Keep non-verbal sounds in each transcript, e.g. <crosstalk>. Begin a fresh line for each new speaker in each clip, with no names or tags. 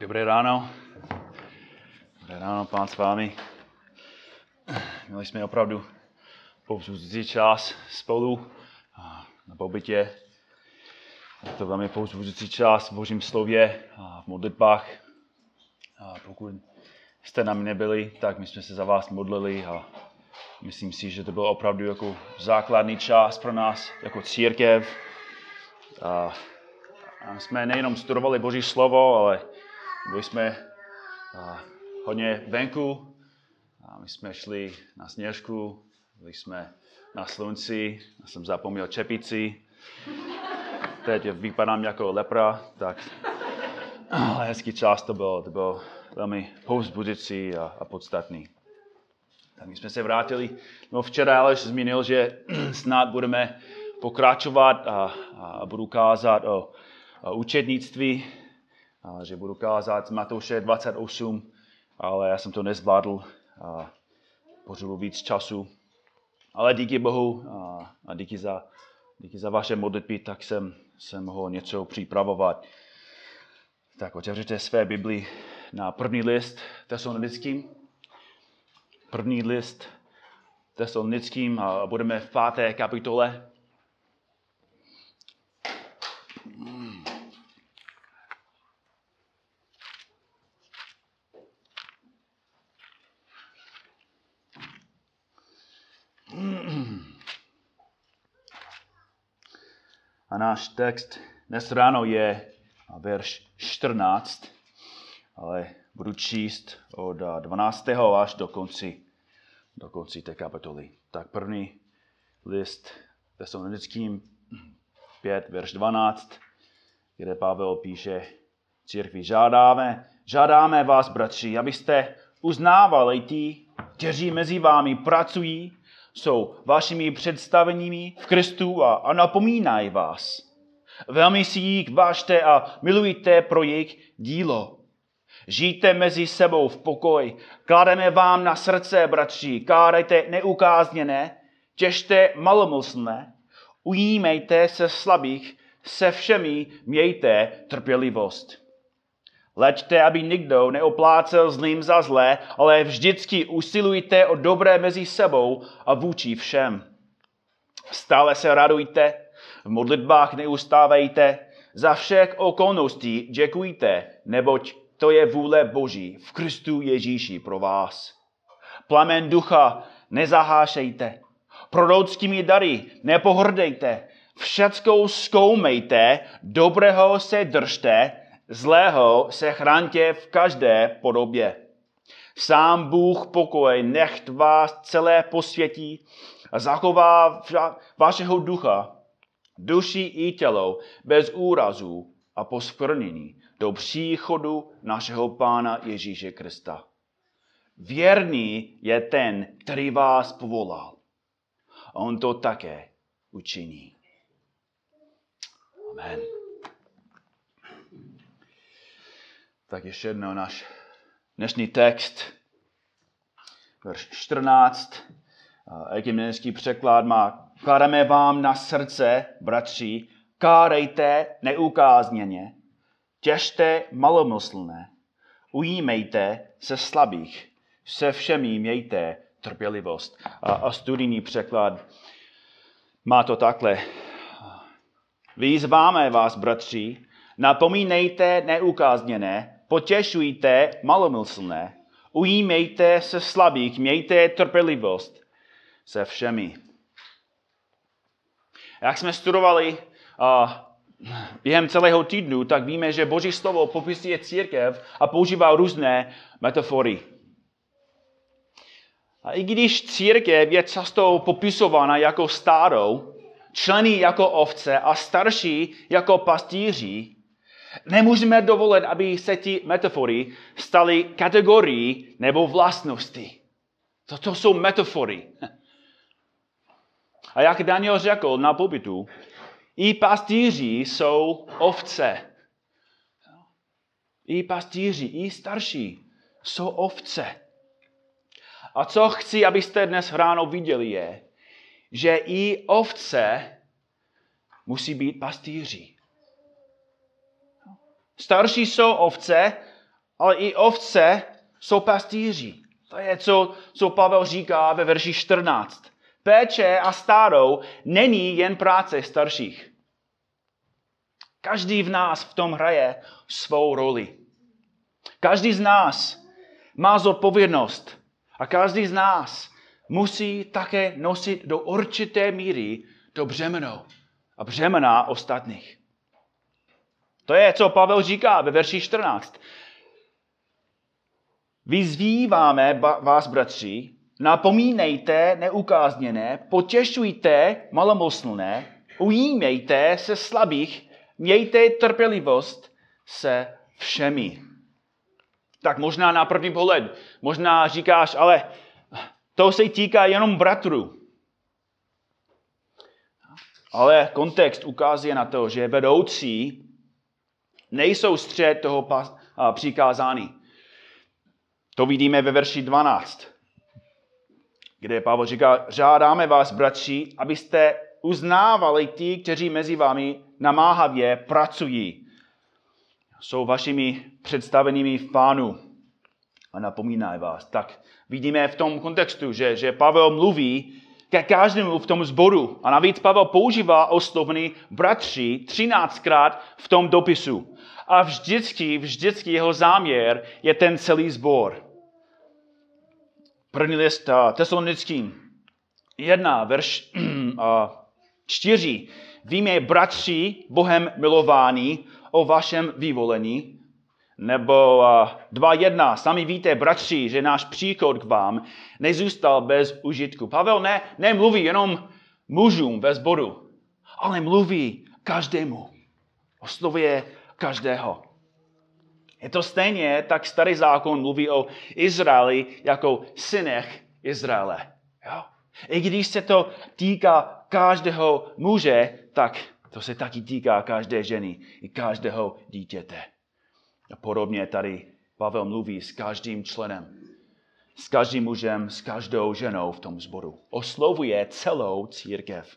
Dobré ráno. Dobré ráno, pán s vámi. Měli jsme opravdu povzbuzující čas spolu na pobytě. Je to velmi povzbuzující čas v Božím slově a v modlitbách. A pokud jste nám nebyli, tak my jsme se za vás modlili a myslím si, že to byl opravdu jako základní čas pro nás jako církev. A jsme nejenom studovali Boží slovo, ale byli jsme a, hodně venku. A my jsme šli na sněžku, byli jsme na slunci, já jsem zapomněl čepici. Teď vypadám jako lepra, tak ale hezký čas to byl, to byl velmi povzbudující a, a podstatný. Tak my jsme se vrátili, no včera Aleš zmínil, že <clears throat> snad budeme pokračovat a, a budu kázat o učednictví, že budu kázat Matouše 28, ale já jsem to nezvládl a potřebuji víc času. Ale díky Bohu a, a díky, za, díky za vaše modlitby, tak jsem, jsem mohl něco připravovat. Tak otevřete své Bibli na první list tesalonickým. První list tesalonickým a budeme v páté kapitole. A náš text dnes ráno je verš 14, ale budu číst od 12. až do konci, do konci té kapitoly. Tak první list tesalonickým 5, verš 12, kde Pavel píše, církvi žádáme, žádáme vás, bratři, abyste uznávali ti, kteří mezi vámi pracují jsou vašimi představenými v Kristu a, a napomínají vás. Velmi si jich vážte a milujte pro jejich dílo. Žijte mezi sebou v pokoji. Klademe vám na srdce, bratři, kárajte neukázněné, těžte malomyslné, ujímejte se slabých, se všemi mějte trpělivost. Leďte, aby nikdo neoplácel zlým za zlé, ale vždycky usilujte o dobré mezi sebou a vůči všem. Stále se radujte, v modlitbách neustávejte, za všech okolností děkujte, neboť to je vůle Boží v Kristu Ježíši pro vás. Plamen ducha nezahášejte, prorockými dary nepohrdejte, všeckou zkoumejte, dobrého se držte, Zlého se chráňte v každé podobě. Sám Bůh pokoj nechť vás celé posvětí a zachová vašeho ducha, duši i tělo bez úrazů a poskvrnění do příchodu našeho Pána Ježíše Krista. Věrný je ten, který vás povolal. A on to také učiní. Amen. Tak ještě jednou náš dnešní text, verš 14. Ekumenický překlad má, klademe vám na srdce, bratři, kárejte neukázněně, těžte malomyslné, ujímejte se slabých, se všemi mějte trpělivost. A, a studijní překlad má to takhle. Vyzváme vás, bratři, napomínejte neukázněné, potěšujte malomyslné, ujímejte se slabých, mějte trpělivost se všemi. Jak jsme studovali uh, během celého týdnu, tak víme, že Boží slovo popisuje církev a používá různé metafory. A i když církev je často popisována jako stárou, členy jako ovce a starší jako pastýři, Nemůžeme dovolit, aby se ti metafory staly kategorií nebo vlastnosti. Toto jsou metafory. <laughs> A jak Daniel řekl na pobytu, i pastýři jsou ovce. I pastýři, i starší jsou ovce. A co chci, abyste dnes ráno viděli, je, že i ovce musí být pastýři. Starší jsou ovce ale i ovce jsou pastýři. To je, co, co Pavel říká ve verši 14. Péče a stárou není jen práce starších. Každý v nás v tom hraje svou roli. Každý z nás má zodpovědnost a každý z nás musí také nosit do určité míry to břemeno a břemena ostatních. To je, co Pavel říká ve verši 14. Vyzýváme vás, bratři, napomínejte neukázněné, potěšujte malomyslné, ujímejte se slabých, mějte trpělivost se všemi. Tak možná na první pohled, možná říkáš, ale to se týká jenom bratru. Ale kontext ukazuje na to, že vedoucí nejsou střed toho přikázání. To vidíme ve verši 12, kde Pavel říká, žádáme vás, bratři, abyste uznávali ty, kteří mezi vámi namáhavě pracují. Jsou vašimi představenými v pánu a napomínají vás. Tak vidíme v tom kontextu, že, že Pavel mluví ke každému v tom zboru. A navíc Pavel používá oslovný bratři 13krát v tom dopisu. A vždycky, vždycky jeho záměr je ten celý zbor. První list uh, tesalonickým. Jedna, verš uh, čtyři. Víme, bratři, Bohem milování, o vašem vyvolení. Nebo uh, dva jedna. Sami víte, bratři, že náš příchod k vám nezůstal bez užitku. Pavel ne, nemluví jenom mužům ve sboru, ale mluví každému. Oslovuje každého. Je to stejně, tak starý zákon mluví o Izraeli jako synech Izraele. Jo? I když se to týká každého muže, tak to se taky týká každé ženy i každého dítěte. A podobně tady Pavel mluví s každým členem, s každým mužem, s každou ženou v tom sboru. Oslovuje celou církev.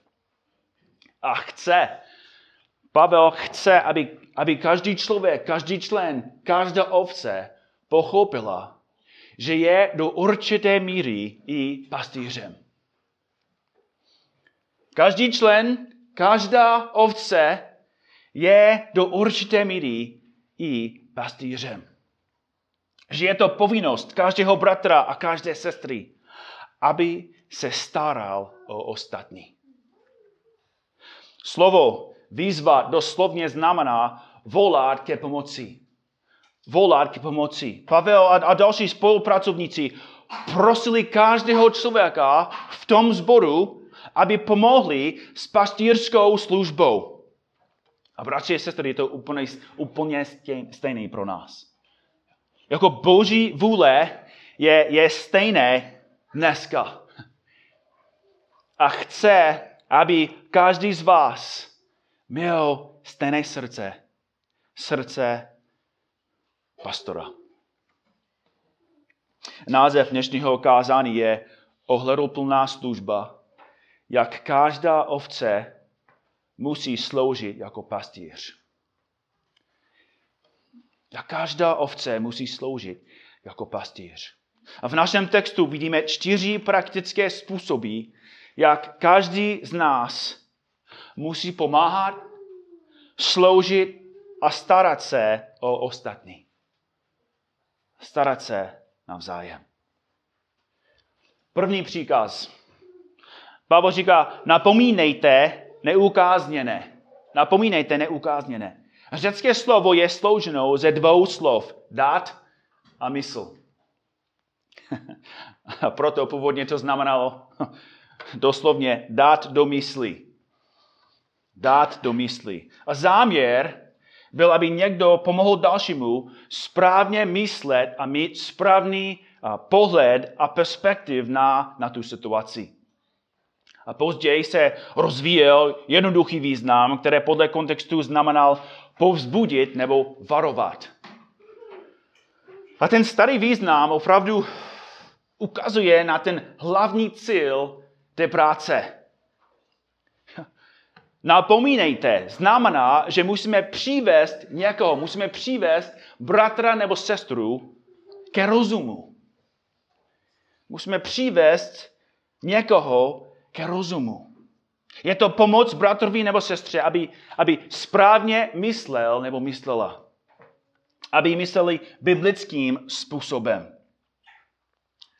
A chce, Pavel chce, aby, aby každý člověk, každý člen, každá ovce pochopila, že je do určité míry i pastýřem. Každý člen, každá ovce je do určité míry i pastýřem. Že je to povinnost každého bratra a každé sestry, aby se staral o ostatní. Slovo Výzva doslovně znamená volat ke pomoci. Volat ke pomoci. Pavel a, další spolupracovníci prosili každého člověka v tom zboru, aby pomohli s pastýrskou službou. A bratři a sestry, je to úplně, úplně stejné pro nás. Jako boží vůle je, je stejné dneska. A chce, aby každý z vás měl stejné srdce. Srdce pastora. Název dnešního kázání je ohleduplná služba, jak každá ovce musí sloužit jako pastýř. Jak každá ovce musí sloužit jako pastýř. A v našem textu vidíme čtyři praktické způsoby, jak každý z nás musí pomáhat, sloužit a starat se o ostatní. Starat se navzájem. První příkaz. Pavel říká, napomínejte neukázněné. Napomínejte neukázněné. Řecké slovo je slouženo ze dvou slov. Dát a mysl. <laughs> a proto původně to znamenalo <laughs> doslovně dát do mysli dát do mysli. A záměr byl, aby někdo pomohl dalšímu správně myslet a mít správný pohled a perspektiv na, na tu situaci. A později se rozvíjel jednoduchý význam, který podle kontextu znamenal povzbudit nebo varovat. A ten starý význam opravdu ukazuje na ten hlavní cíl té práce. Napomínejte znamená, že musíme přivést někoho, musíme přivést bratra nebo sestru ke rozumu. Musíme přivést někoho ke rozumu. Je to pomoc bratrovi nebo sestře, aby, aby správně myslel nebo myslela. Aby mysleli biblickým způsobem.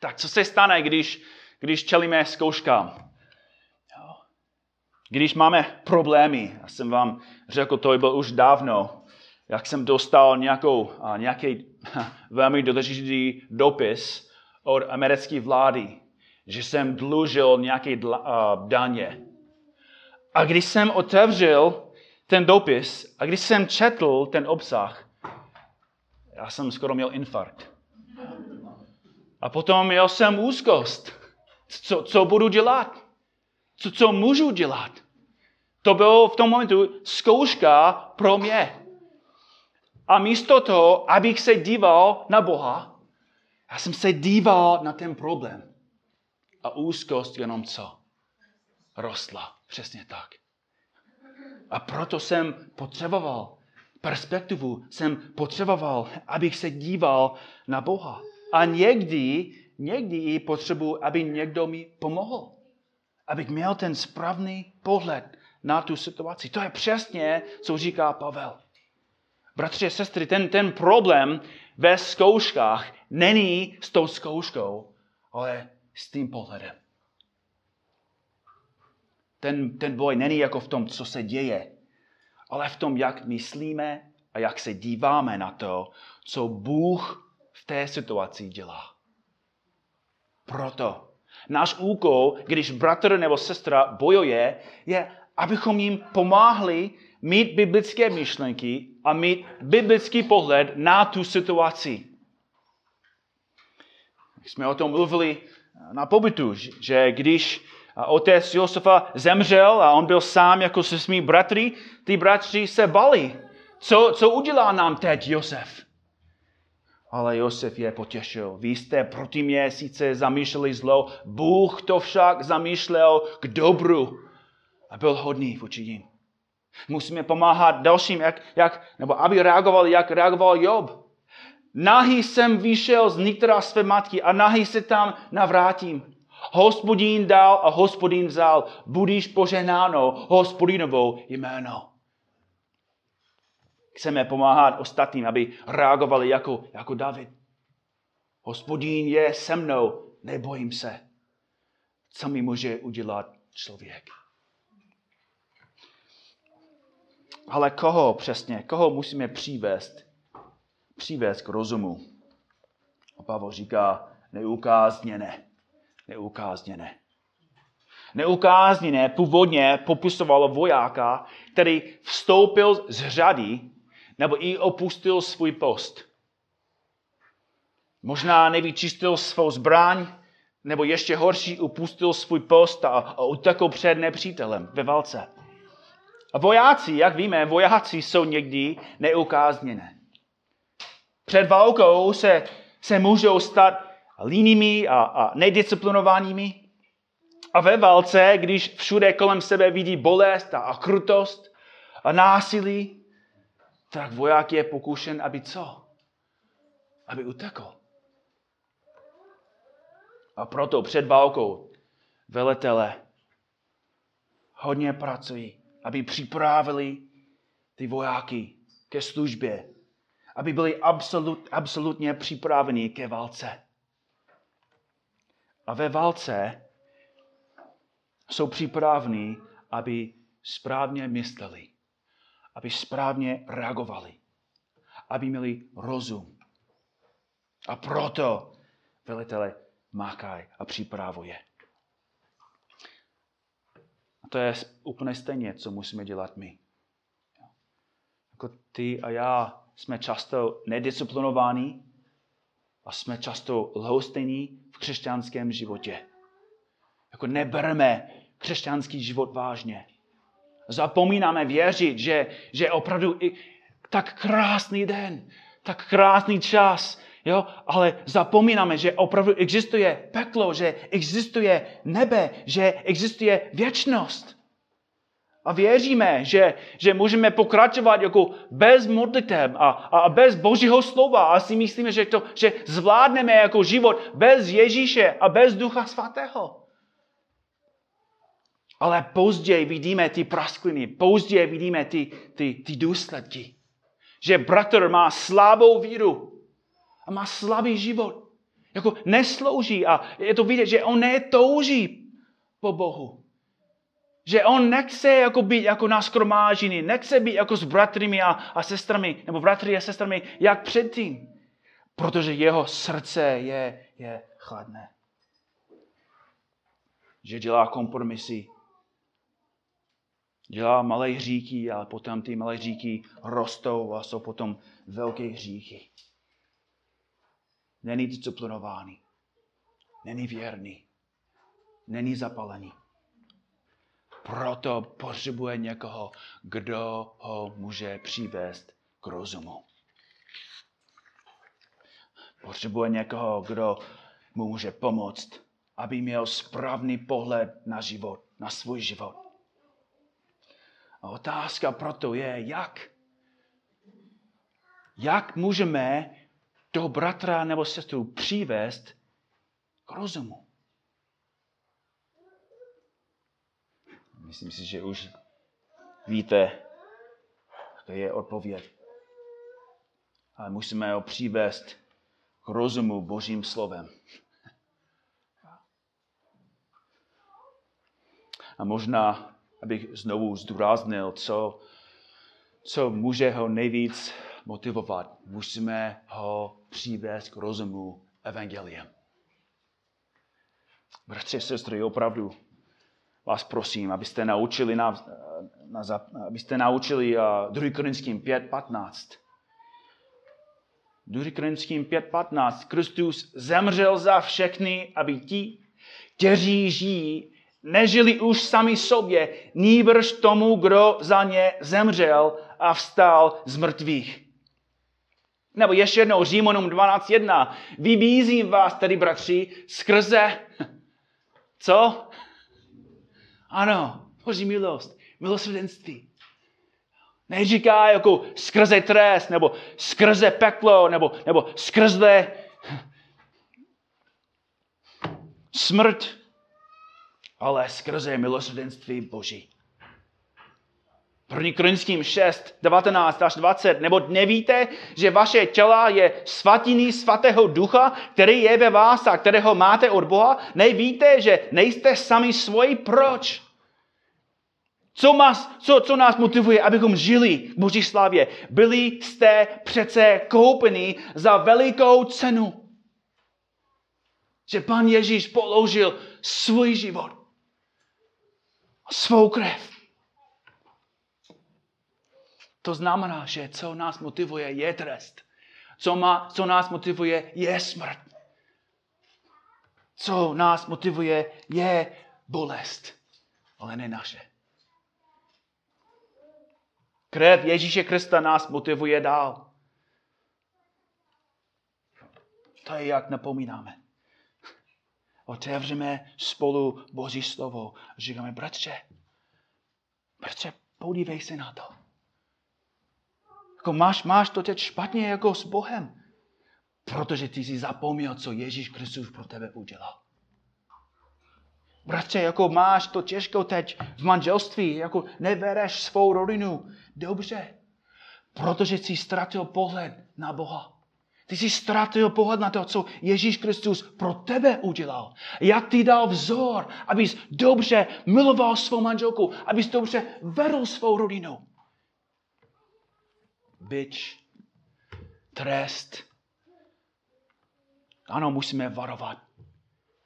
Tak co se stane, když, když čelíme zkouškám? Když máme problémy, já jsem vám řekl, to bylo už dávno, jak jsem dostal nějakou, nějaký <laughs> velmi důležitý dopis od americké vlády, že jsem dlužil nějaké daně. A když jsem otevřel ten dopis a když jsem četl ten obsah, já jsem skoro měl infarkt. A potom měl jsem úzkost. Co, co budu dělat? Co, co můžu dělat? To bylo v tom momentu zkouška pro mě. A místo toho, abych se díval na Boha, já jsem se díval na ten problém. A úzkost jenom co? Rostla. Přesně tak. A proto jsem potřeboval perspektivu, jsem potřeboval, abych se díval na Boha. A někdy, někdy i potřebuji, aby někdo mi pomohl. Abych měl ten správný pohled na tu situaci. To je přesně, co říká Pavel. Bratři a sestry, ten, ten problém ve zkouškách není s tou zkouškou, ale s tím pohledem. Ten, ten boj není jako v tom, co se děje, ale v tom, jak myslíme a jak se díváme na to, co Bůh v té situaci dělá. Proto náš úkol, když bratr nebo sestra bojuje, je, abychom jim pomáhli mít biblické myšlenky a mít biblický pohled na tu situaci. Jsme o tom mluvili na pobytu, že když otec Josefa zemřel a on byl sám jako se svými bratry, ty bratři se bali. Co, co udělá nám teď Josef? Ale Josef je potěšil. Vy jste proti mě sice zamýšleli zlo, Bůh to však zamýšlel k dobru a byl hodný vůči jim. Musíme pomáhat dalším, jak, jak, nebo aby reagovali, jak reagoval Job. Nahý jsem vyšel z nitra své matky a nahý se tam navrátím. Hospodín dal a hospodín vzal. Budíš poženáno hospodinovou jméno. Chceme pomáhat ostatním, aby reagovali jako, jako David. Hospodín je se mnou, nebojím se. Co mi může udělat člověk? Ale koho přesně, koho musíme přivést? Přivést k rozumu. A Pavel říká, neukázněné. Neukázněné. Neukázněné původně popisovalo vojáka, který vstoupil z řady nebo i opustil svůj post. Možná nevyčistil svou zbraň, nebo ještě horší, upustil svůj post a, a utekl před nepřítelem ve válce. A vojáci, jak víme, vojáci jsou někdy neukázněné. Před válkou se, se můžou stát línými a, a nedisciplinovanými. A ve válce, když všude kolem sebe vidí bolest a, krutost a násilí, tak voják je pokušen, aby co? Aby utekl. A proto před válkou veletele hodně pracují, aby připravili ty vojáky ke službě, aby byli absolut, absolutně připraveni ke válce. A ve válce jsou připraveni, aby správně mysleli aby správně reagovali, aby měli rozum. A proto velitele mákaj a připravuje. A to je úplně stejně, co musíme dělat my. Jako ty a já jsme často nedisciplinovaní a jsme často lhostejní v křesťanském životě. Jako nebereme křesťanský život vážně. Zapomínáme věřit, že, že opravdu i tak krásný den, tak krásný čas, jo? ale zapomínáme, že opravdu existuje peklo, že existuje nebe, že existuje věčnost. A věříme, že, že můžeme pokračovat jako bez modliteb a, a bez Božího slova. A si myslíme, že, to, že zvládneme jako život bez Ježíše a bez Ducha Svatého. Ale později vidíme ty praskliny, později vidíme ty, ty, ty důsledky. Že bratr má slabou víru a má slabý život. Jako neslouží a je to vidět, že on netouží po Bohu. Že on nechce jako být jako na skromážení, nechce být jako s bratrymi a, a sestrami, nebo bratry a sestrami, jak předtím. Protože jeho srdce je, je chladné. Že dělá kompromisy. Dělá malé hříky, ale potom ty malé hříky rostou a jsou potom velké hříky. Není disciplinovaný. Není věrný. Není zapalený. Proto potřebuje někoho, kdo ho může přivést k rozumu. Potřebuje někoho, kdo mu může pomoct, aby měl správný pohled na život, na svůj život. A otázka proto je, jak? Jak můžeme toho bratra nebo sestru přivést k rozumu? Myslím si, že už víte, to je odpověď. Ale musíme ho přivést k rozumu Božím slovem. A možná, abych znovu zdůraznil, co, co může ho nejvíc motivovat. Musíme ho přivést k rozumu evangeliem. Bratři sestry, opravdu vás prosím, abyste naučili, na, na, abyste naučili uh, 2. Korinským 5.15. 2. Korinským 5.15. Kristus zemřel za všechny, aby ti, kteří žijí, nežili už sami sobě, nýbrž tomu, kdo za ně zemřel a vstal z mrtvých. Nebo ještě jednou Římanům 12.1. Vybízím vás tedy, bratři, skrze <laughs> co? Ano, Boží milost, milosrdenství. Neříká jako skrze trest, nebo skrze peklo, nebo, nebo skrze smrt, ale skrze milosrdenství Boží. 1. Korinským 6, 19 až 20. Nebo nevíte, že vaše těla je svatiny svatého ducha, který je ve vás a kterého máte od Boha? Nevíte, že nejste sami svoji? Proč? Co, nás, co, co nás motivuje, abychom žili v Boží slavě? Byli jste přece koupeni za velikou cenu. Že pan Ježíš položil svůj život, svou krev to znamená, že co nás motivuje, je trest. Co, má, co nás motivuje, je smrt. Co nás motivuje, je bolest. Ale ne naše. Krev Ježíše Krista nás motivuje dál. To je, jak napomínáme. Otevřeme spolu Boží slovo říkáme, bratře, bratře, podívej se na to. Jako máš, máš to teď špatně jako s Bohem. Protože ty jsi zapomněl, co Ježíš Kristus pro tebe udělal. Bratře, jako máš to těžko teď v manželství, jako nebereš svou rodinu. Dobře, protože jsi ztratil pohled na Boha. Ty jsi ztratil pohled na to, co Ježíš Kristus pro tebe udělal. Jak ty dal vzor, abys dobře miloval svou manželku, abys dobře vedl svou rodinu byč, trest. Ano, musíme varovat.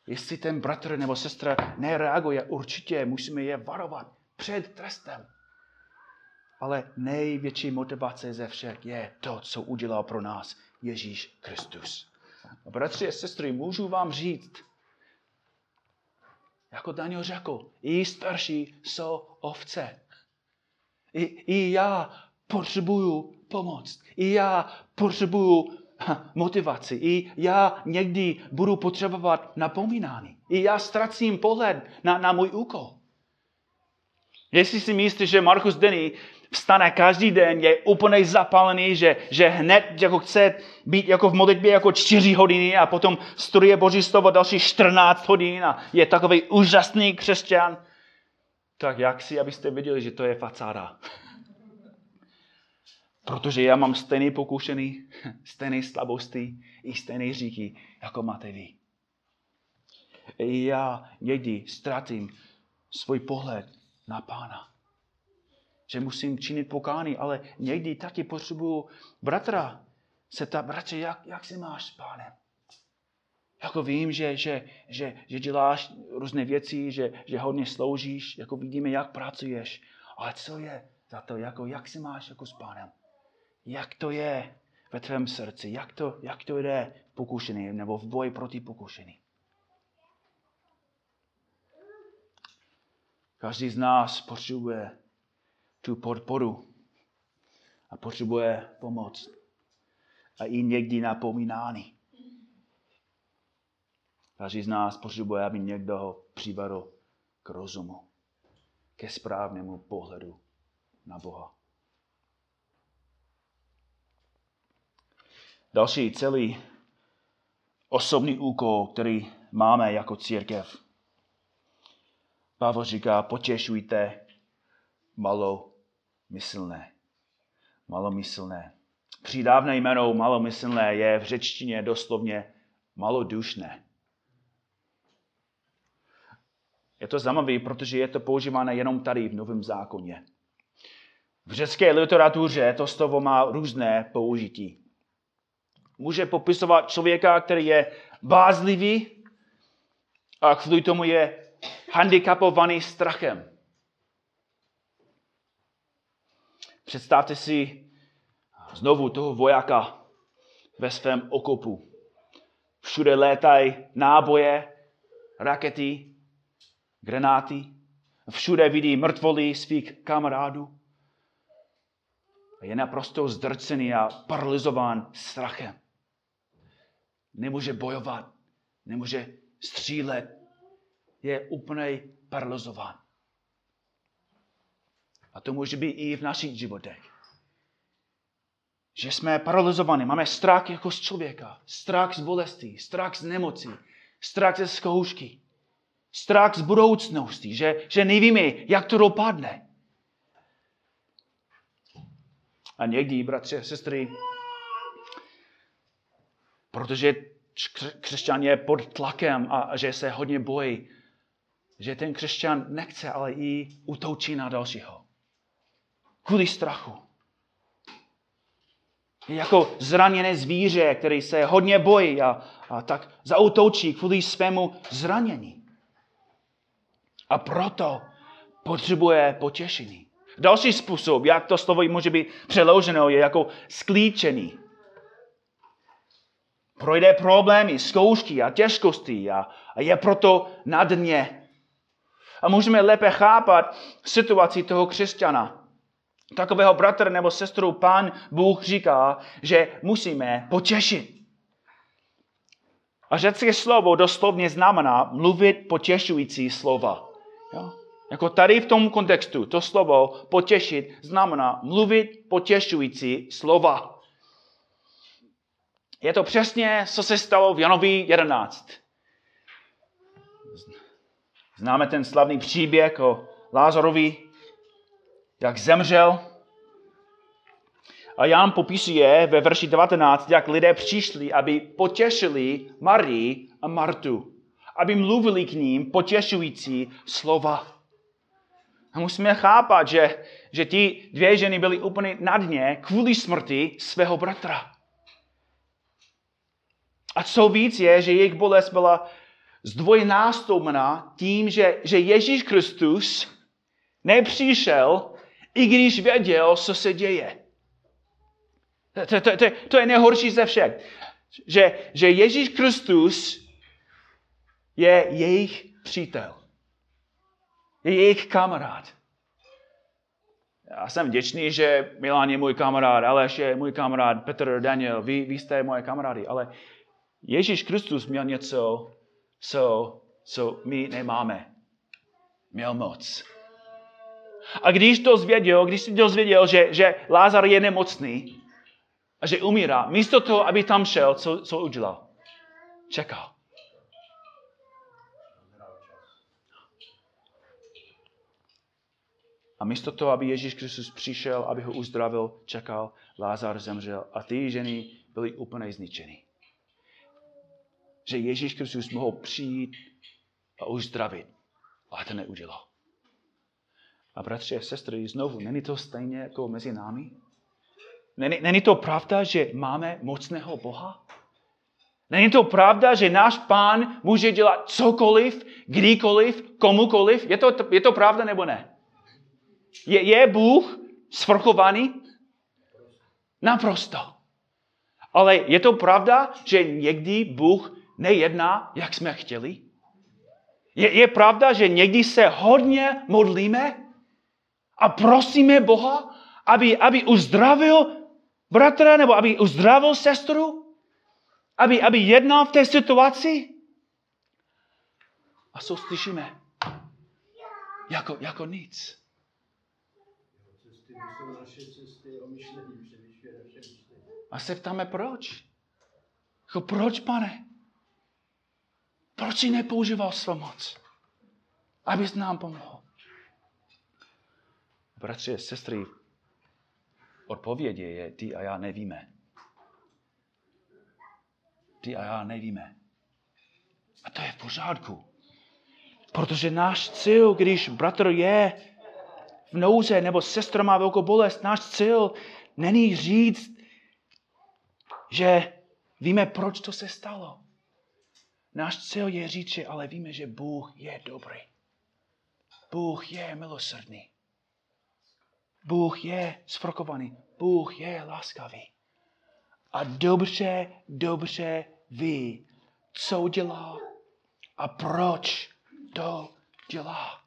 Jestli ten bratr nebo sestra nereaguje, určitě musíme je varovat před trestem. Ale největší motivace ze všech je to, co udělal pro nás Ježíš Kristus. A bratři a sestry, můžu vám říct, jako Daniel řekl, i starší jsou ovce. I, i já potřebuju pomoct. I já potřebuju motivaci. I já někdy budu potřebovat napomínání. I já ztracím pohled na, na můj úkol. Jestli si myslíte, že Markus Denny vstane každý den, je úplně zapálený, že, že hned jako chce být jako v modlitbě jako čtyři hodiny a potom studuje Boží slovo další 14 hodin a je takový úžasný křesťan, tak jak si, abyste viděli, že to je facáda. Protože já mám stejný pokušený, <laughs> stejné slabosti i stejné říky, jako máte vy. Já někdy ztratím svůj pohled na pána. Že musím činit pokání, ale někdy taky potřebuju bratra. Se ta bratře, jak, jak se máš s pánem? Jako vím, že, že, že, že děláš různé věci, že, že hodně sloužíš, jako vidíme, jak pracuješ. Ale co je za to, jako, jak se máš jako s pánem? Jak to je ve tvém srdci? Jak to, jak to jde v pokušení nebo v boji proti pokušení? Každý z nás potřebuje tu podporu a potřebuje pomoc. A i někdy napomínání. Každý z nás potřebuje, aby někdo ho přivedl k rozumu, ke správnému pohledu na Boha. Další celý osobní úkol, který máme jako církev. Pavel říká, potěšujte malomyslné. Malomyslné. Přidávné jméno malomyslné je v řečtině doslovně malodušné. Je to zajímavé, protože je to používáno jenom tady v Novém zákoně. V řecké literatuře to slovo má různé použití. Může popisovat člověka, který je bázlivý a kvůli tomu je handicapovaný strachem. Představte si znovu toho vojáka ve svém okopu. Všude létají náboje, rakety, granáty. Všude vidí mrtvoly svých kamarádů. Je naprosto zdrcený a paralizován strachem. Nemůže bojovat, nemůže střílet, je úplně paralizován. A to může být i v našich životech. Že jsme paralizovaní, máme strach jako z člověka, strach z bolesti, strach z nemoci, strach ze zkoušky, strach z budoucnosti, že, že nevíme, jak to dopadne. A někdy, bratři a sestry, protože křesťan je pod tlakem a že se hodně bojí, že ten křesťan nechce, ale i utoučí na dalšího. Kvůli strachu. Je jako zraněné zvíře, který se hodně bojí a, a tak zautoučí kvůli svému zranění. A proto potřebuje potěšení. Další způsob, jak to slovo může být přeloženo, je jako sklíčený. Projde problémy, zkoušky a těžkosti a, a je proto na dně a můžeme lépe chápat situaci toho křesťana. Takového bratra nebo sestru pán Bůh říká, že musíme potěšit. A řecké slovo doslovně znamená mluvit potěšující slova. Jo? Jako tady v tom kontextu to slovo potěšit znamená mluvit potěšující slova. Je to přesně, co se stalo v Janovi 11. Známe ten slavný příběh o Lázarovi, jak zemřel. A Jan popisuje ve verši 19, jak lidé přišli, aby potěšili Marii a Martu. Aby mluvili k ním potěšující slova. A musíme chápat, že, že ti dvě ženy byly úplně na dně kvůli smrti svého bratra. A co víc je, že jejich bolest byla zdvojnásobná tím, že, že Ježíš Kristus nepřišel, i když věděl, co se děje. To, to, to, to je nejhorší ze všech. Že, že Ježíš Kristus je jejich přítel. Je jejich kamarád. Já jsem vděčný, že Milan je můj kamarád, Aleš je můj kamarád, Petr, Daniel, vy, vy jste moje kamarády, ale Ježíš Kristus měl něco co, co my nemáme. Měl moc. A když to zvěděl, když si dozvěděl, že, že Lázar je nemocný a že umírá, místo toho, aby tam šel, co, co udělal? Čekal. A místo toho, aby Ježíš Kristus přišel, aby ho uzdravil, čekal, Lázar zemřel a ty ženy byly úplně zničeny. Že Ježíš Kristus mohl přijít a uzdravit, ale to neudělal. A bratři a sestry, znovu, není to stejně jako mezi námi? Není, není to pravda, že máme mocného Boha? Není to pravda, že náš pán může dělat cokoliv, kdykoliv, komukoliv? Je to, je to pravda nebo ne? Je, je Bůh svrchovaný? Naprosto. Ale je to pravda, že někdy Bůh nejedná, jak jsme chtěli? Je, je pravda, že někdy se hodně modlíme a prosíme Boha, aby, aby uzdravil bratra nebo aby uzdravil sestru? Aby, aby jednal v té situaci? A co slyšíme? Jako, jako nic. A se ptáme proč? Jako proč, pane? Proč si nepoužíval svou moc? Abys nám pomohl. Bratři a sestry, odpověď je, ty a já nevíme. Ty a já nevíme. A to je v pořádku. Protože náš cíl, když bratr je v nouze nebo sestra má velkou bolest, náš cíl není říct, že víme, proč to se stalo. Náš cíl je říct, že ale víme, že Bůh je dobrý. Bůh je milosrdný. Bůh je sfrokovaný. Bůh je láskavý. A dobře, dobře ví, co dělá a proč to dělá.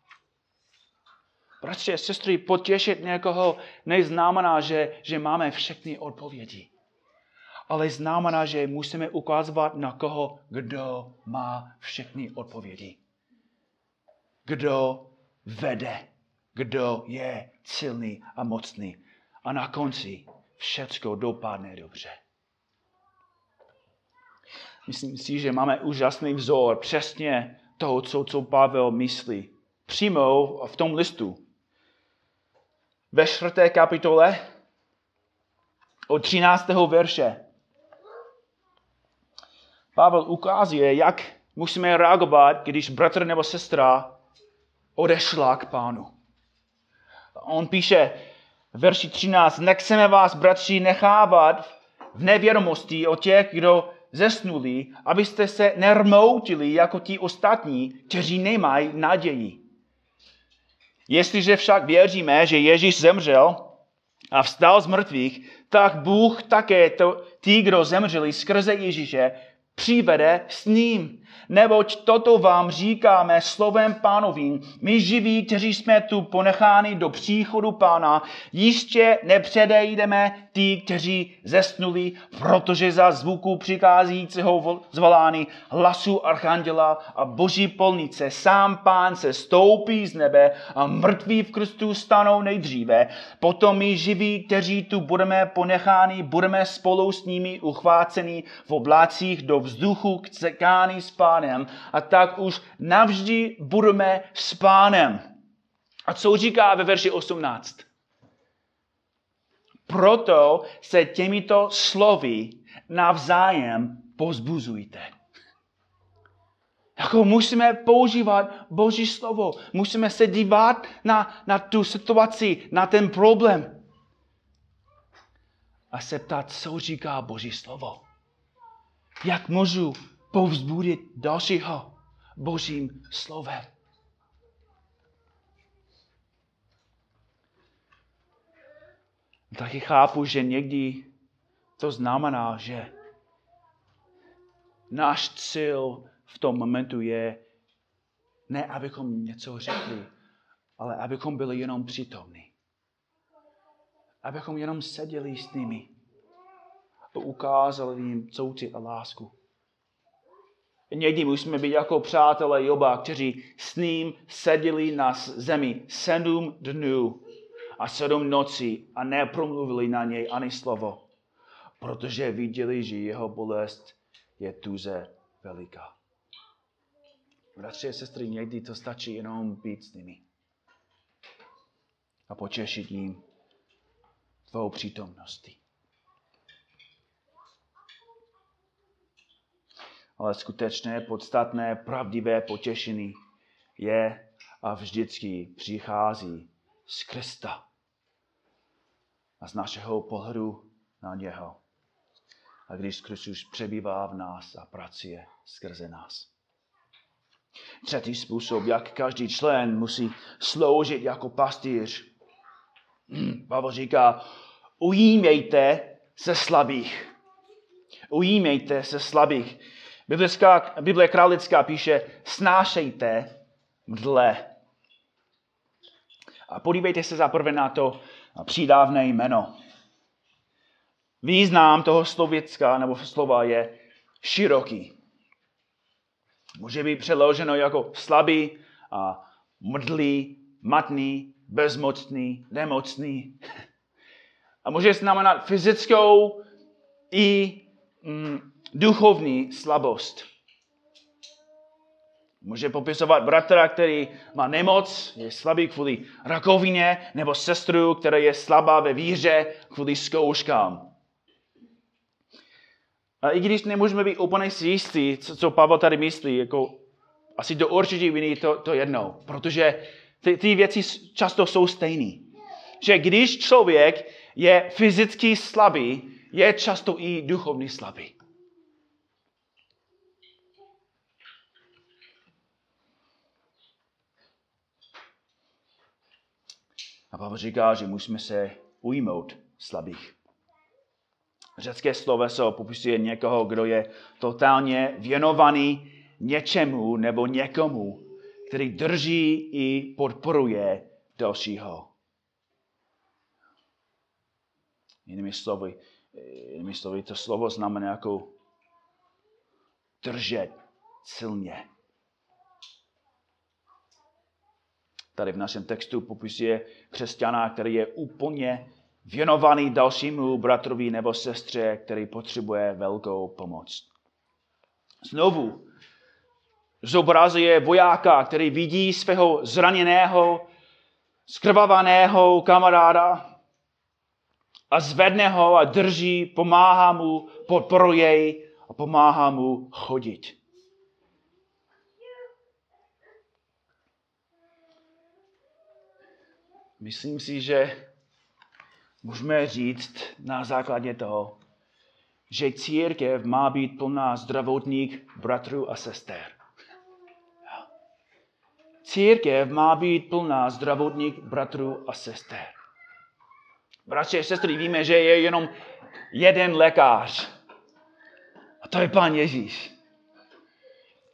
Bratři a sestry, potěšit někoho neznamená, že, že máme všechny odpovědi. Ale znamená, že musíme ukazovat na koho, kdo má všechny odpovědi. Kdo vede, kdo je silný a mocný. A na konci všecko dopadne dobře. Myslím si, že máme úžasný vzor přesně toho, co, co Pavel myslí. Přímo v tom listu ve čtvrté kapitole od 13. verše. Pavel ukazuje, jak musíme reagovat, když bratr nebo sestra odešla k pánu. On píše v verši 13, nechceme vás, bratři, nechávat v nevědomosti o těch, kdo zesnuli, abyste se nermoutili jako ti ostatní, kteří nemají naději. Jestliže však věříme, že Ježíš zemřel a vstal z mrtvých, tak Bůh také to, ty, kdo zemřeli skrze Ježíše, přivede s ním. Neboť toto vám říkáme slovem pánovým. My živí, kteří jsme tu ponecháni do příchodu pána, jistě nepředejdeme ty, kteří zesnuli, protože za zvuku přikázícího zvolání hlasu archanděla a boží polnice sám pán se stoupí z nebe a mrtví v Kristu stanou nejdříve. Potom my živí, kteří tu budeme ponecháni, budeme spolu s nimi uchváceni v oblácích do vzduchu k cekány s pánem a tak už navždy budeme s pánem. A co říká ve verši 18? Proto se těmito slovy navzájem pozbuzujte. Jako musíme používat Boží slovo. Musíme se dívat na, na tu situaci, na ten problém. A se ptát, co říká Boží slovo. Jak můžu povzbudit dalšího Božím slovem? Taky chápu, že někdy to znamená, že náš cíl v tom momentu je ne, abychom něco řekli, ale abychom byli jenom přítomní. Abychom jenom seděli s nimi a ukázali jim soucit a lásku. Někdy musíme být jako přátelé Joba, kteří s ním seděli na zemi sedm dnů a sedm nocí a nepromluvili na něj ani slovo, protože viděli, že jeho bolest je tuze veliká. Bratři a sestry, někdy to stačí jenom být s nimi a potěšit jim tvou přítomností. Ale skutečné, podstatné, pravdivé potěšení je a vždycky přichází z Krista a z našeho pohledu na něho. A když Kristus přebývá v nás a pracuje skrze nás. Třetí způsob, jak každý člen musí sloužit jako pastýř. Pavel říká, ujímejte se slabých. Ujímejte se slabých. Biblická, Bible králická píše, snášejte mdle. A podívejte se zaprvé na to přídávné jméno. Význam toho slověcka nebo slova je široký. Může být přeloženo jako slabý, a mdlý, matný, bezmocný, nemocný. A může znamenat fyzickou i mm, duchovní slabost. Může popisovat bratra, který má nemoc, je slabý kvůli rakovině, nebo sestru, která je slabá ve víře kvůli zkouškám. A i když nemůžeme být úplně si jistí, co, co Pavel tady myslí, jako asi do určitě viny to, to jednou, protože ty, ty věci často jsou stejné. Že když člověk je fyzicky slabý, je často i duchovně slabý. A Pavel říká, že musíme se ujmout slabých. Řecké sloveso popisuje někoho, kdo je totálně věnovaný něčemu nebo někomu, který drží i podporuje dalšího. Jinými slovy, jinými slovy, to slovo znamená jako držet silně. Tady v našem textu popisuje křesťana, který je úplně věnovaný dalšímu bratrovi nebo sestře, který potřebuje velkou pomoc. Znovu zobrazuje vojáka, který vidí svého zraněného, skrvavaného kamaráda a zvedne ho a drží, pomáhá mu, podporuje jej a pomáhá mu chodit. Myslím si, že můžeme říct na základě toho, že církev má být plná zdravotních bratrů a sester. Církev má být plná zdravotních bratrů a sester. Bratři a sestry, víme, že je jenom jeden lékař. A to je Pán Ježíš.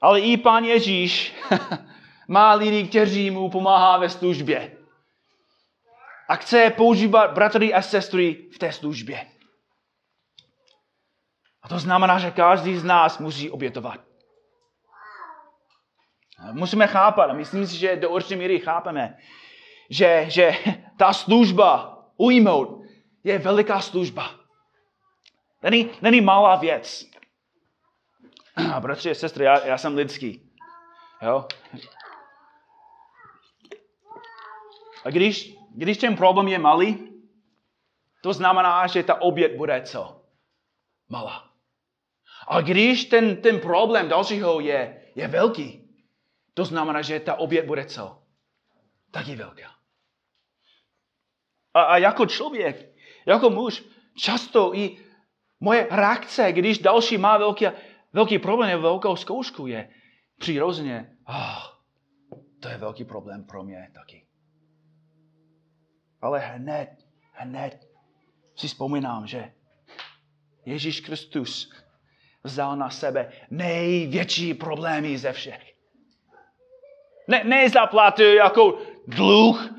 Ale i Pán Ježíš <laughs> má lidi, kteří mu pomáhá ve službě a chce používat bratry a sestry v té službě. A to znamená, že každý z nás musí obětovat. Musíme chápat, a myslím si, že do určité míry chápeme, že, že ta služba ujmout je veliká služba. Není, není malá věc. Bratři a sestry, já, já jsem lidský. Jo? A když když ten problém je malý, to znamená, že ta oběd bude co? Malá. A když ten, ten problém dalšího je, je velký, to znamená, že ta oběd bude co? Taky velká. A, a jako člověk, jako muž, často i moje reakce, když další má velký, velký problém, velkou zkoušku, je přirozeně, oh, to je velký problém pro mě taky. Ale hned, hned si vzpomínám, že Ježíš Kristus vzal na sebe největší problémy ze všech. Ne, nezaplatil jako dluh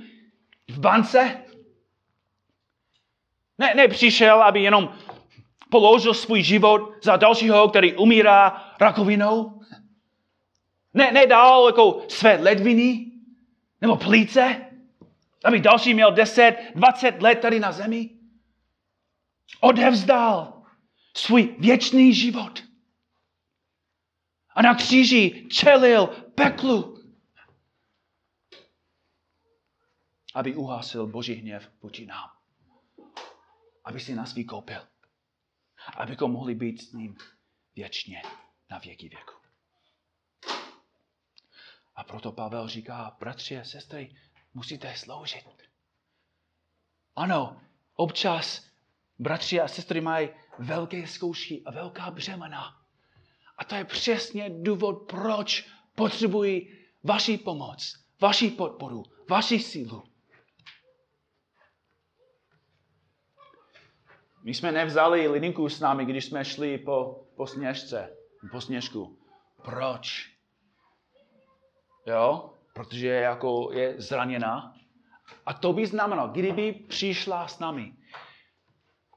v bance. Ne, nepřišel, aby jenom položil svůj život za dalšího, který umírá rakovinou. Ne, nedal jako své ledviny nebo plíce, aby další měl 10, 20 let tady na zemi. Odevzdal svůj věčný život. A na kříži čelil peklu, aby uhasil Boží hněv vůči nám. Aby si nás vykoupil. Abychom mohli být s ním věčně na věky věku. A proto Pavel říká, bratři a sestry, musíte sloužit. Ano, občas bratři a sestry mají velké zkoušky a velká břemena. A to je přesně důvod, proč potřebují vaši pomoc, vaši podporu, vaši sílu. My jsme nevzali lininku s námi, když jsme šli po, po sněžce, po sněžku. Proč? Jo? Protože jako je zraněná. A to by znamenalo, kdyby přišla s námi,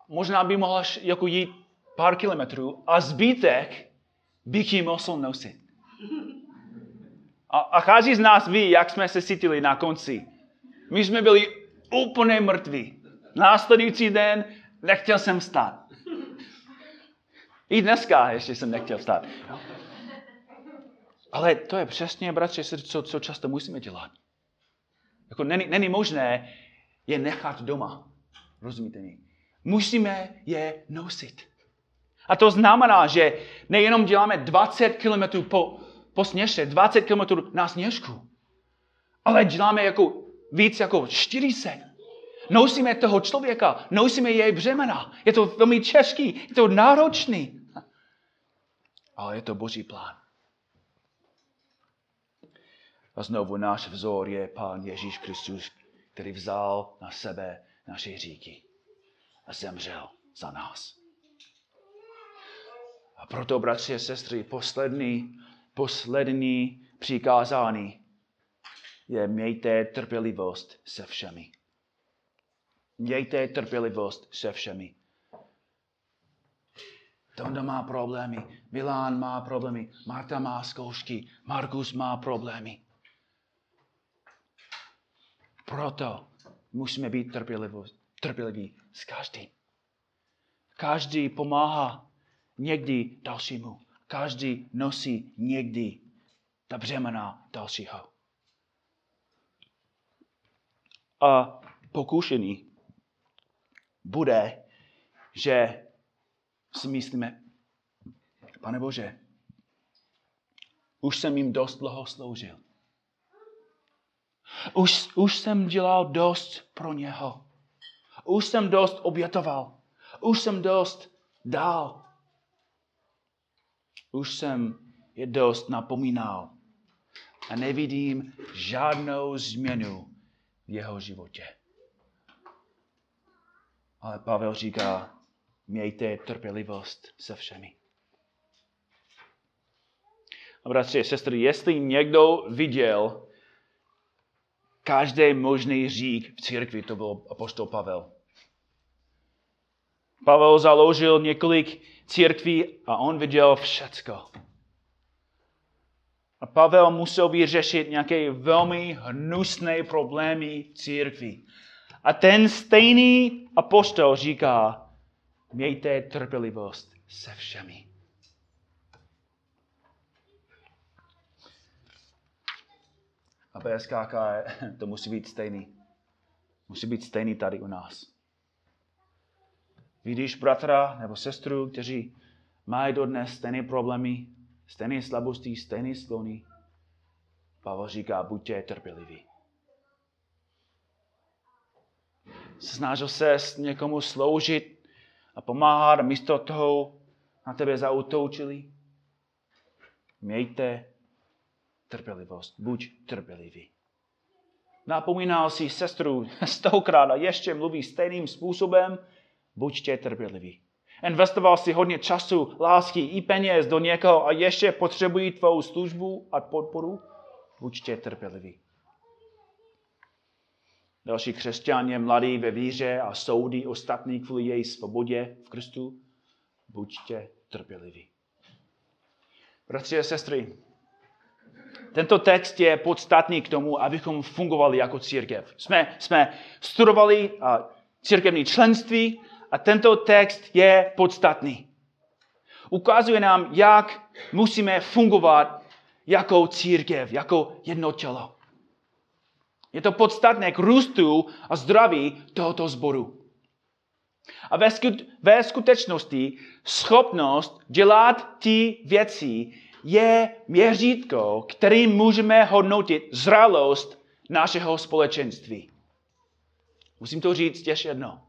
možná by mohla jako jít pár kilometrů a zbytek bych ji musel nosit. A, a každý z nás ví, jak jsme se cítili na konci. My jsme byli úplně mrtví. Následující den nechtěl jsem stát. I dneska ještě jsem nechtěl stát. Ale to je přesně, bratři, co, co často musíme dělat. Jako není, není možné je nechat doma. Rozumíte mi? Musíme je nosit. A to znamená, že nejenom děláme 20 km po, po sněžce, 20 km na sněžku, ale děláme jako víc jako 40. Nosíme toho člověka, nosíme jej břemena. Je to velmi těžký, je to náročný. Ale je to boží plán. A znovu náš vzor je Pán Ježíš Kristus, který vzal na sebe naše říky a zemřel za nás. A proto, bratři a sestry, poslední, poslední přikázání je mějte trpělivost se všemi. Mějte trpělivost se všemi. Tonda má problémy, Milán má problémy, Marta má zkoušky, Markus má problémy. Proto musíme být trpěliví s každým. Každý pomáhá někdy dalšímu. Každý nosí někdy ta břemena dalšího. A pokušení bude, že si myslíme, pane Bože, už jsem jim dost dlouho sloužil. Už, už jsem dělal dost pro něho. Už jsem dost obětoval. Už jsem dost dal. Už jsem je dost napomínal. A nevidím žádnou změnu v jeho životě. Ale Pavel říká, mějte trpělivost se všemi. A bratři a sestry, jestli někdo viděl každý možný řík v církvi, to byl apostol Pavel. Pavel založil několik církví a on viděl všecko. A Pavel musel vyřešit nějaké velmi hnusné problémy církví. A ten stejný apostol říká, mějte trpělivost se všemi. A PSKK, <laughs> to musí být stejný. Musí být stejný tady u nás. Vidíš bratra nebo sestru, kteří mají dodnes stejné problémy, stejné slabosti, stejné sklony. Pavel říká, buďte trpěliví. Snažil se někomu sloužit a pomáhat a místo toho na tebe zautočili. Mějte trpělivost. Buď trpělivý. Napomínal si sestru <laughs> stokrát a ještě mluví stejným způsobem. Buďte trpěliví. Investoval si hodně času, lásky i peněz do někoho a ještě potřebují tvou službu a podporu. Buďte trpěliví. Další křesťan je mladý ve víře a soudí ostatní kvůli její svobodě v Kristu. Buďte trpěliví. Bratři a sestry, Tento text je podstatný k tomu, abychom fungovali jako církev. Jsme, jsme studovali církevní členství a tento text je podstatný. Ukazuje nám, jak musíme fungovat jako církev, jako jedno tělo. Je to podstatné k růstu a zdraví tohoto sboru. A ve skutečnosti schopnost dělat ty věci je měřítko, kterým můžeme hodnotit zralost našeho společenství. Musím to říct ještě jednou.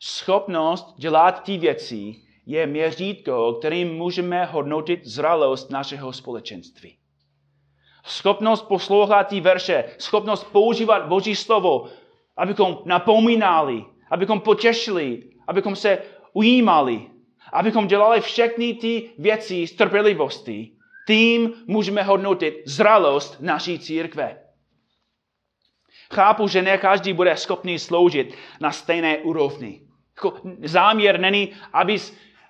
Schopnost dělat ty věci je měřítko, kterým můžeme hodnotit zralost našeho společenství. Schopnost poslouchat ty verše, schopnost používat Boží slovo, abychom napomínali, abychom potěšili, abychom se ujímali, abychom dělali všechny ty věci z trpělivosti. Tím můžeme hodnotit zralost naší církve. Chápu, že ne každý bude schopný sloužit na stejné úrovni. Jako záměr není, aby,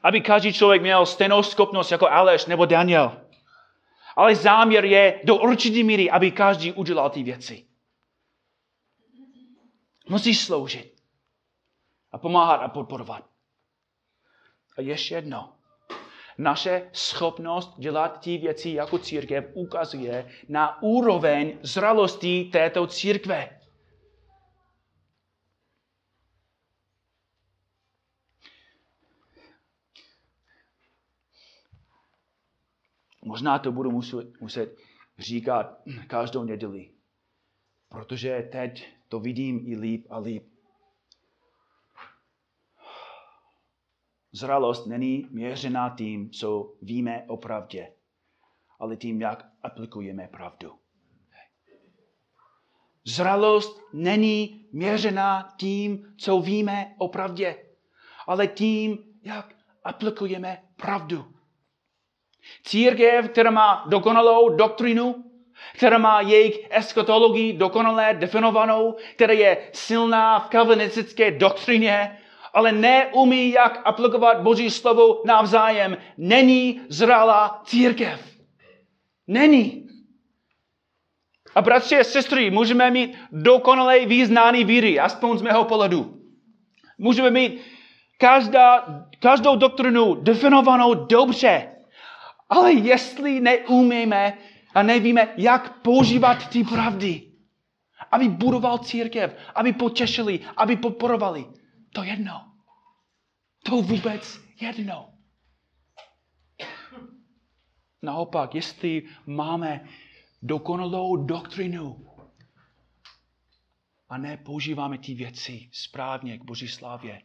aby každý člověk měl stejnou schopnost jako Aleš nebo Daniel. Ale záměr je do určité míry, aby každý udělal ty věci. Musíš sloužit a pomáhat a podporovat. A ještě jedno. Naše schopnost dělat ty věci jako církev ukazuje na úroveň zralosti této církve. Možná to budu muset, muset říkat každou neděli, protože teď to vidím i líp a líp. Zralost není měřená tím, co víme o pravdě, ale tím, jak aplikujeme pravdu. Zralost není měřená tím, co víme o pravdě, ale tím, jak aplikujeme pravdu. Církev, která má dokonalou doktrinu, která má jejich eskatologii dokonale definovanou, která je silná v kalvinistické doktrině, ale neumí, jak aplikovat Boží slovo navzájem, není zralá církev. Není. A bratři a sestry, můžeme mít dokonalé význání víry, aspoň z mého pohledu. Můžeme mít každá, každou doktrinu definovanou dobře, ale jestli neumíme a nevíme, jak používat ty pravdy, aby budoval církev, aby potěšili, aby podporovali, to jedno. To vůbec jedno. Naopak, jestli máme dokonalou doktrinu a nepoužíváme ty věci správně k Boží slávě,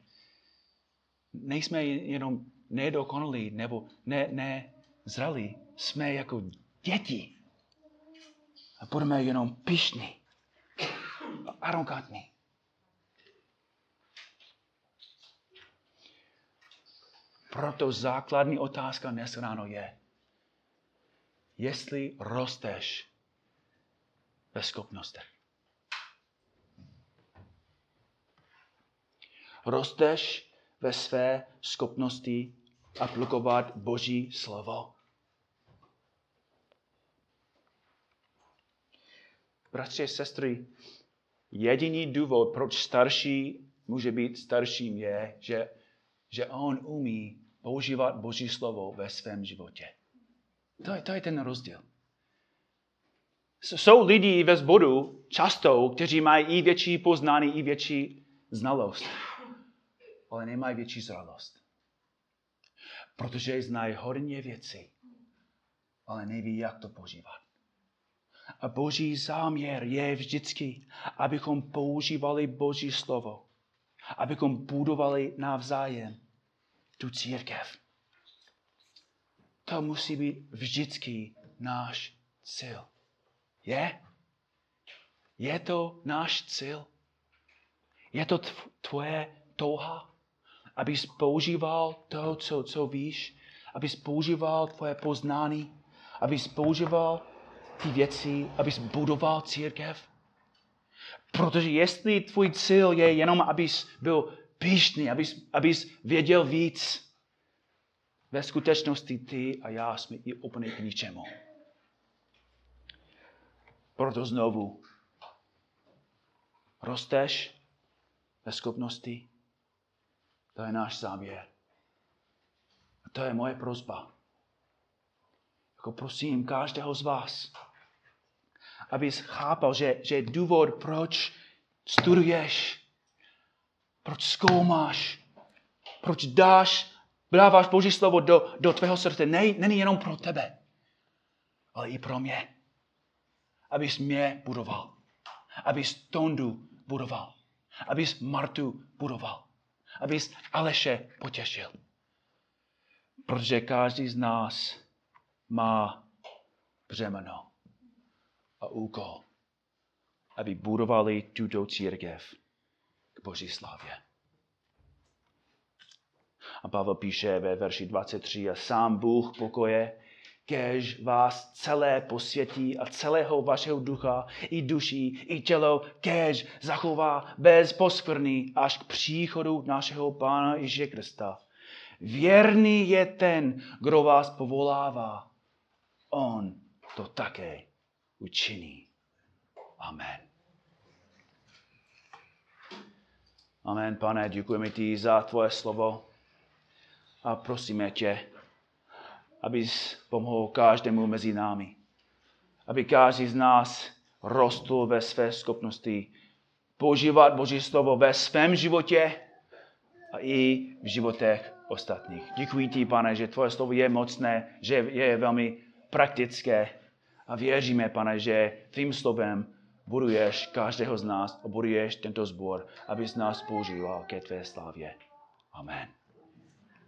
nejsme jenom nedokonalí nebo ne, ne zralí, jsme jako děti. A budeme jenom pišní, arrogantní. Proto základní otázka dnes ráno je, jestli rosteš ve schopnostech. Rosteš ve své schopnosti aplikovat Boží slovo. Bratři a sestry, jediný důvod, proč starší může být starším, je, že, že on umí používat Boží slovo ve svém životě. To je, to je ten rozdíl. Jsou lidi ve zboru často, kteří mají i větší poznání, i větší znalost, ale nemají větší zralost protože znají hodně věcí, ale neví, jak to používat. A boží záměr je vždycky, abychom používali boží slovo, abychom budovali navzájem tu církev. To musí být vždycky náš cíl. Je? Je to náš cíl? Je to tvoje touha? abys používal to, co, co víš, abys používal tvoje poznání, abys používal ty věci, abys budoval církev. Protože jestli tvůj cíl je jenom, abys byl píšný, abys, abys věděl víc, ve skutečnosti ty a já jsme i úplně k ničemu. Proto znovu rosteš ve schopnosti. To je náš záměr. A to je moje prozba. Jako prosím každého z vás, abys chápal, že, že důvod, proč studuješ, proč zkoumáš, proč dáš, dáváš Boží slovo do, do tvého srdce, ne, není jenom pro tebe, ale i pro mě. Abys mě budoval. Abys Tondu budoval. Abys Martu budoval. Abys Aleše potěšil. Protože každý z nás má břemeno a úkol, aby budovali tuto církev Boží slávě. A Pavel píše ve verši 23, a sám Bůh pokoje, kež vás celé posvětí a celého vašeho ducha, i duší, i tělo, kež zachová bez poskvrny až k příchodu našeho Pána Ježíše Krista. Věrný je ten, kdo vás povolává. On to také učiní. Amen. Amen, pane, děkujeme ti za tvoje slovo a prosíme tě, abys pomohl každému mezi námi. Aby každý z nás rostl ve své schopnosti používat Boží slovo ve svém životě a i v životech ostatních. Děkuji ti, pane, že tvoje slovo je mocné, že je velmi praktické a věříme, pane, že tvým slovem buduješ každého z nás a buduješ tento sbor, abys nás používal ke tvé slávě. Amen.